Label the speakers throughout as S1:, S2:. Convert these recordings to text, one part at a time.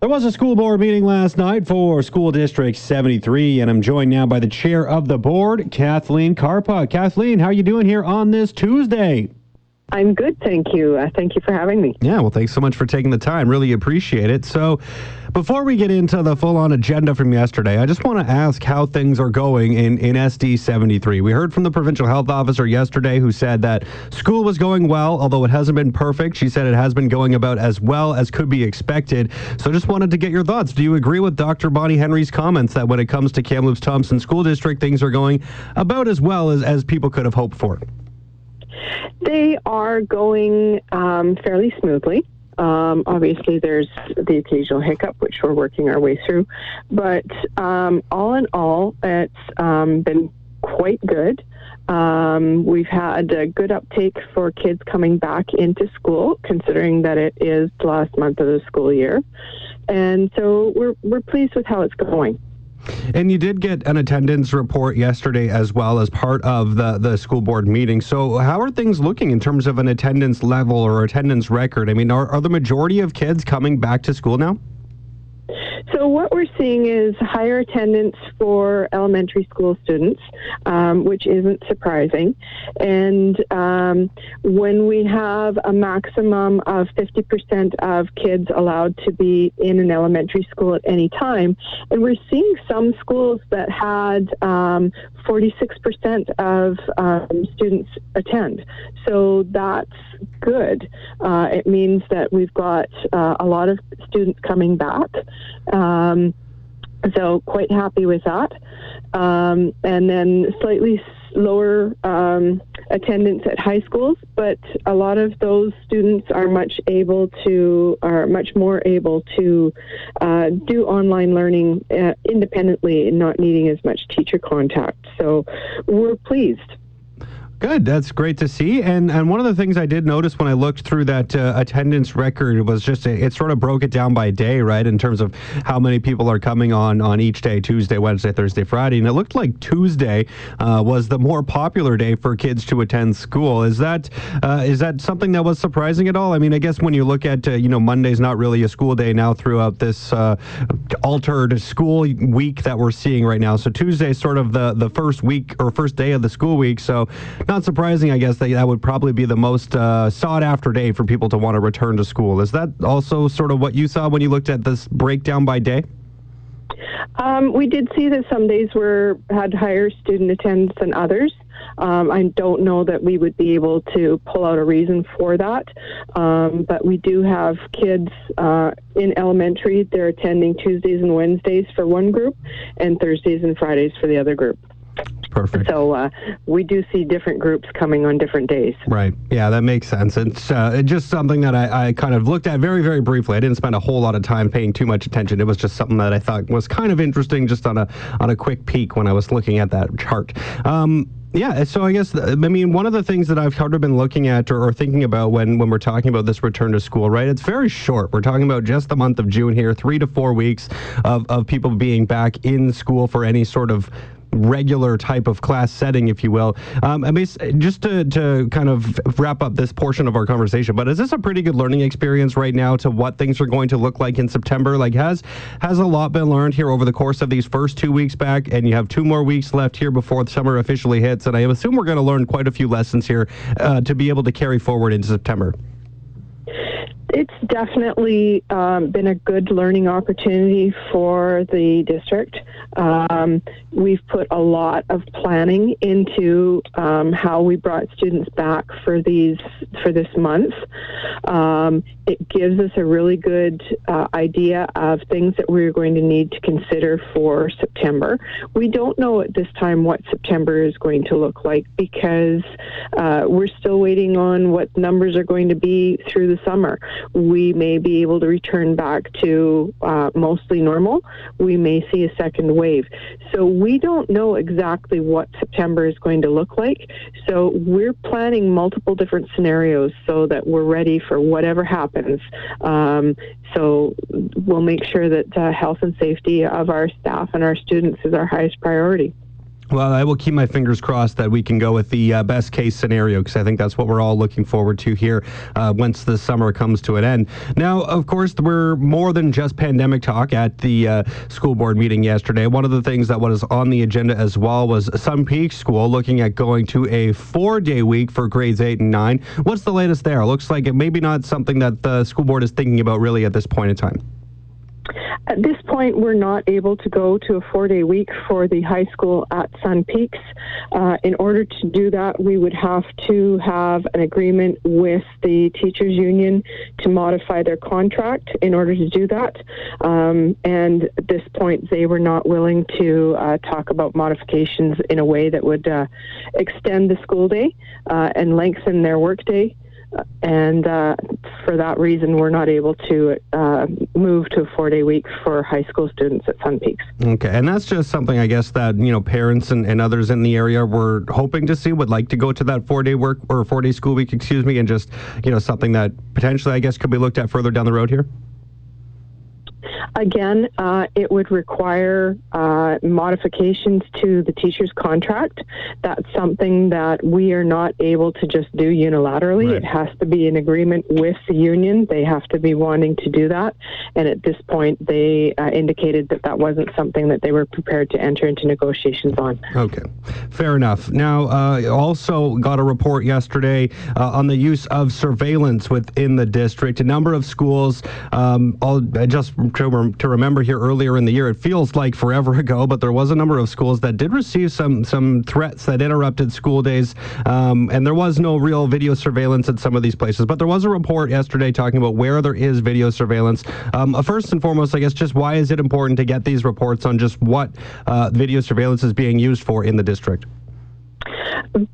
S1: There was a school board meeting last night for School District 73, and I'm joined now by the chair of the board, Kathleen Karpuk. Kathleen, how are you doing here on this Tuesday?
S2: I'm good, thank you. Uh, thank you for having me.
S1: Yeah, well, thanks so much for taking the time. Really appreciate it. So, before we get into the full on agenda from yesterday, I just want to ask how things are going in, in SD 73. We heard from the provincial health officer yesterday who said that school was going well, although it hasn't been perfect. She said it has been going about as well as could be expected. So, just wanted to get your thoughts. Do you agree with Dr. Bonnie Henry's comments that when it comes to Kamloops Thompson School District, things are going about as well as, as people could have hoped for?
S2: They are going um, fairly smoothly. Um, obviously, there's the occasional hiccup, which we're working our way through. But um, all in all, it's um, been quite good. Um, we've had a good uptake for kids coming back into school, considering that it is the last month of the school year. And so we're, we're pleased with how it's going.
S1: And you did get an attendance report yesterday as well as part of the, the school board meeting. So, how are things looking in terms of an attendance level or attendance record? I mean, are, are the majority of kids coming back to school now?
S2: So what we're seeing is higher attendance for elementary school students, um, which isn't surprising. And um, when we have a maximum of 50% of kids allowed to be in an elementary school at any time, and we're seeing some schools that had um, 46% of um, students attend. So that's good. Uh, it means that we've got uh, a lot of students coming back. Um, so quite happy with that. Um, and then slightly lower um, attendance at high schools, but a lot of those students are much able to are much more able to uh, do online learning uh, independently and not needing as much teacher contact. So we're pleased.
S1: Good. That's great to see. And and one of the things I did notice when I looked through that uh, attendance record was just a, it sort of broke it down by day, right, in terms of how many people are coming on on each day, Tuesday, Wednesday, Thursday, Friday, and it looked like Tuesday uh, was the more popular day for kids to attend school. Is that uh, is that something that was surprising at all? I mean, I guess when you look at uh, you know Monday's not really a school day now throughout this uh, altered school week that we're seeing right now. So Tuesday's sort of the the first week or first day of the school week. So not surprising, I guess, that that would probably be the most uh, sought after day for people to want to return to school. Is that also sort of what you saw when you looked at this breakdown by day?
S2: Um, we did see that some days were had higher student attendance than others. Um, I don't know that we would be able to pull out a reason for that, um, but we do have kids uh, in elementary. They're attending Tuesdays and Wednesdays for one group, and Thursdays and Fridays for the other group.
S1: Perfect.
S2: So uh, we do see different groups coming on different days.
S1: Right. Yeah, that makes sense. It's uh, just something that I, I, kind of looked at very, very briefly. I didn't spend a whole lot of time paying too much attention. It was just something that I thought was kind of interesting, just on a on a quick peek when I was looking at that chart. Um, yeah, so I guess I mean one of the things that I've kind of been looking at or, or, thinking about when when we're talking about this return to school, right? It's very short. We're talking about just the month of June here, three to four weeks of, of people being back in school for any sort of regular type of class setting, if you will. Um, I mean, just to, to kind of wrap up this portion of our conversation, but is this a pretty good learning experience right now to what things are going to look like in September? Like, has has a lot been learned here over the course of these first two weeks back, and you have two more weeks left here before the summer officially hits, and I assume we're going to learn quite a few lessons here uh, to be able to carry forward into September.
S2: It's definitely um, been a good learning opportunity for the district. Um, we've put a lot of planning into um, how we brought students back for these for this month. Um, it gives us a really good uh, idea of things that we're going to need to consider for September. We don't know at this time what September is going to look like because uh, we're still waiting on what numbers are going to be through the summer. We may be able to return back to uh, mostly normal. We may see a second wave. So we don't know exactly what September is going to look like. So we're planning multiple different scenarios so that we're ready for whatever happens. Um, so we'll make sure that uh, health and safety of our staff and our students is our highest priority.
S1: Well, I will keep my fingers crossed that we can go with the uh, best case scenario because I think that's what we're all looking forward to here uh, once the summer comes to an end. Now, of course, we're more than just pandemic talk at the uh, school board meeting yesterday. One of the things that was on the agenda as well was Sun Peaks School looking at going to a four day week for grades eight and nine. What's the latest there? Looks like it maybe not something that the school board is thinking about really at this point in time.
S2: At this point, we're not able to go to a four day week for the high school at Sun Peaks. Uh, in order to do that, we would have to have an agreement with the teachers union to modify their contract in order to do that. Um, and at this point, they were not willing to uh, talk about modifications in a way that would uh, extend the school day uh, and lengthen their work workday and uh, for that reason, we're not able to uh, move to a four-day week for high school students at Sun Peaks.
S1: Okay, and that's just something I guess that you know parents and, and others in the area were hoping to see, would like to go to that four-day work or four-day school week, excuse me, and just you know something that potentially I guess could be looked at further down the road here.
S2: Again, uh, it would require uh, modifications to the teacher's contract. That's something that we are not able to just do unilaterally. Right. It has to be an agreement with the union. They have to be wanting to do that. And at this point, they uh, indicated that that wasn't something that they were prepared to enter into negotiations on.
S1: Okay, fair enough. Now, uh, also got a report yesterday uh, on the use of surveillance within the district. A number of schools, um, I'll just to, to remember here earlier in the year. It feels like forever ago, but there was a number of schools that did receive some some threats that interrupted school days, um, and there was no real video surveillance at some of these places. But there was a report yesterday talking about where there is video surveillance. Um, uh, first and foremost, I guess, just why is it important to get these reports on just what uh, video surveillance is being used for in the district?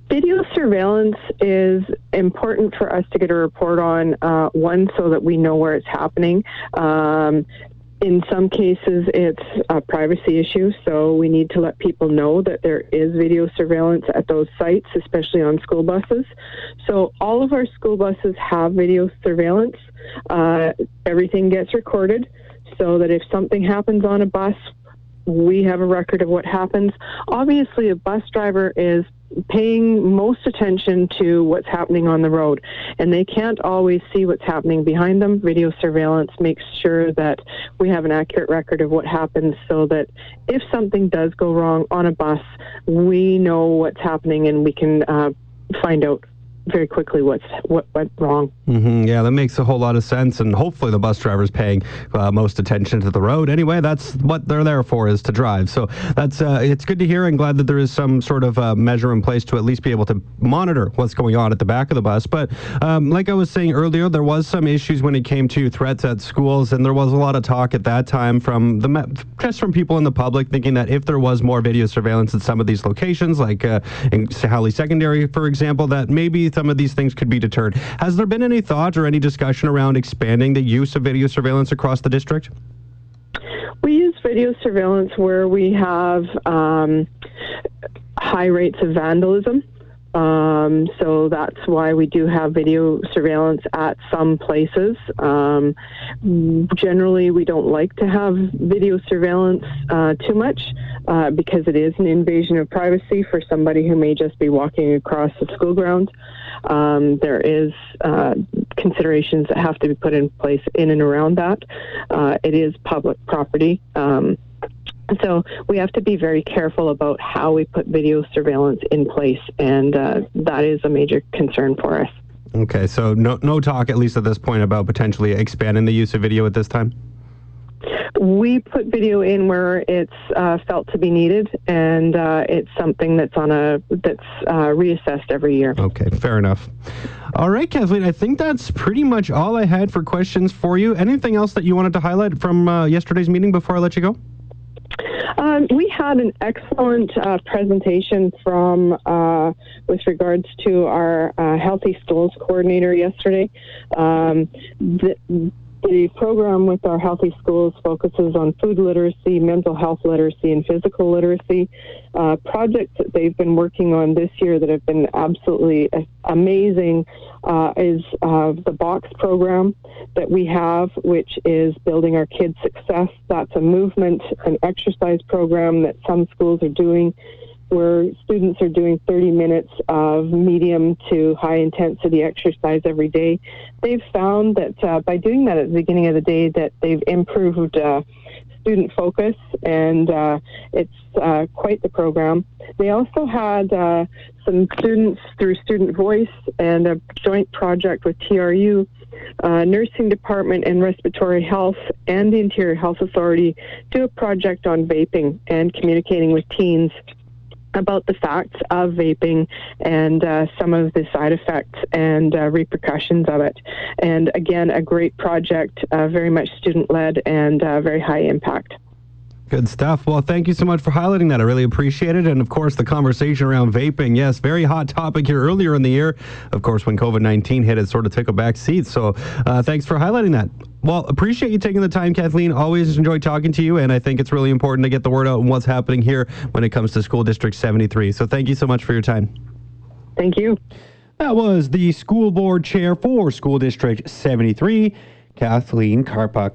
S2: Video surveillance is important for us to get a report on, uh, one, so that we know where it's happening. Um, in some cases, it's a privacy issue, so we need to let people know that there is video surveillance at those sites, especially on school buses. So, all of our school buses have video surveillance. Uh, everything gets recorded so that if something happens on a bus, we have a record of what happens. Obviously, a bus driver is paying most attention to what's happening on the road, and they can't always see what's happening behind them. Video surveillance makes sure that we have an accurate record of what happens so that if something does go wrong on a bus, we know what's happening and we can uh, find out very quickly what's what went wrong.
S1: Mm-hmm. Yeah, that makes a whole lot of sense, and hopefully the bus driver's paying uh, most attention to the road. Anyway, that's what they're there for is to drive. So that's uh, it's good to hear, and glad that there is some sort of uh, measure in place to at least be able to monitor what's going on at the back of the bus. But um, like I was saying earlier, there was some issues when it came to threats at schools, and there was a lot of talk at that time from the just from people in the public thinking that if there was more video surveillance at some of these locations, like uh, in Halley Secondary, for example, that maybe some of these things could be deterred. Has there been any thought or any discussion around expanding the use of video surveillance across the district?
S2: We use video surveillance where we have um, high rates of vandalism. Um, so that's why we do have video surveillance at some places. Um, generally, we don't like to have video surveillance uh, too much uh, because it is an invasion of privacy for somebody who may just be walking across the school ground. Um, there is uh, considerations that have to be put in place in and around that. Uh, it is public property. So we have to be very careful about how we put video surveillance in place, and uh, that is a major concern for us.
S1: Okay, so no, no talk, at least at this point, about potentially expanding the use of video at this time?
S2: We put video in where it's uh, felt to be needed, and uh, it's something that's on a that's uh, reassessed every year.
S1: Okay, fair enough. All right, Kathleen, I think that's pretty much all I had for questions for you. Anything else that you wanted to highlight from uh, yesterday's meeting before I let you go?
S2: Um, we had an excellent uh, presentation from uh, with regards to our uh, healthy schools coordinator yesterday. Um, the, the program with our Healthy Schools focuses on food literacy, mental health literacy, and physical literacy. Uh, projects that they've been working on this year that have been absolutely amazing uh, is uh, the BOKS program that we have, which is building our kids' success. That's a movement, an exercise program that some schools are doing where students are doing 30 minutes of medium to high intensity exercise every day. They've found that uh, by doing that at the beginning of the day, that they've improved uh, student focus, and uh, it's uh, quite the program. They also had uh, some students through Student Voice and a joint project with TRU, uh, Nursing Department and Respiratory Health, and the Interior Health Authority do a project on vaping and communicating with teens about the facts of vaping and uh, some of the side effects and uh, repercussions of it. And again, a great project, uh, very much student led and uh, very high impact.
S1: Good stuff. Well, thank you so much for highlighting that. I really appreciate it. And of course, the conversation around vaping. Yes, very hot topic here earlier in the year. Of course, when COVID 19 hit, it sort of took a back seat. So uh, thanks for highlighting that. Well, appreciate you taking the time, Kathleen. Always enjoy talking to you. And I think it's really important to get the word out on what's happening here when it comes to School District 73. So thank you so much for your time.
S2: Thank you.
S1: That was the school board chair for School District 73, Kathleen Karpuk.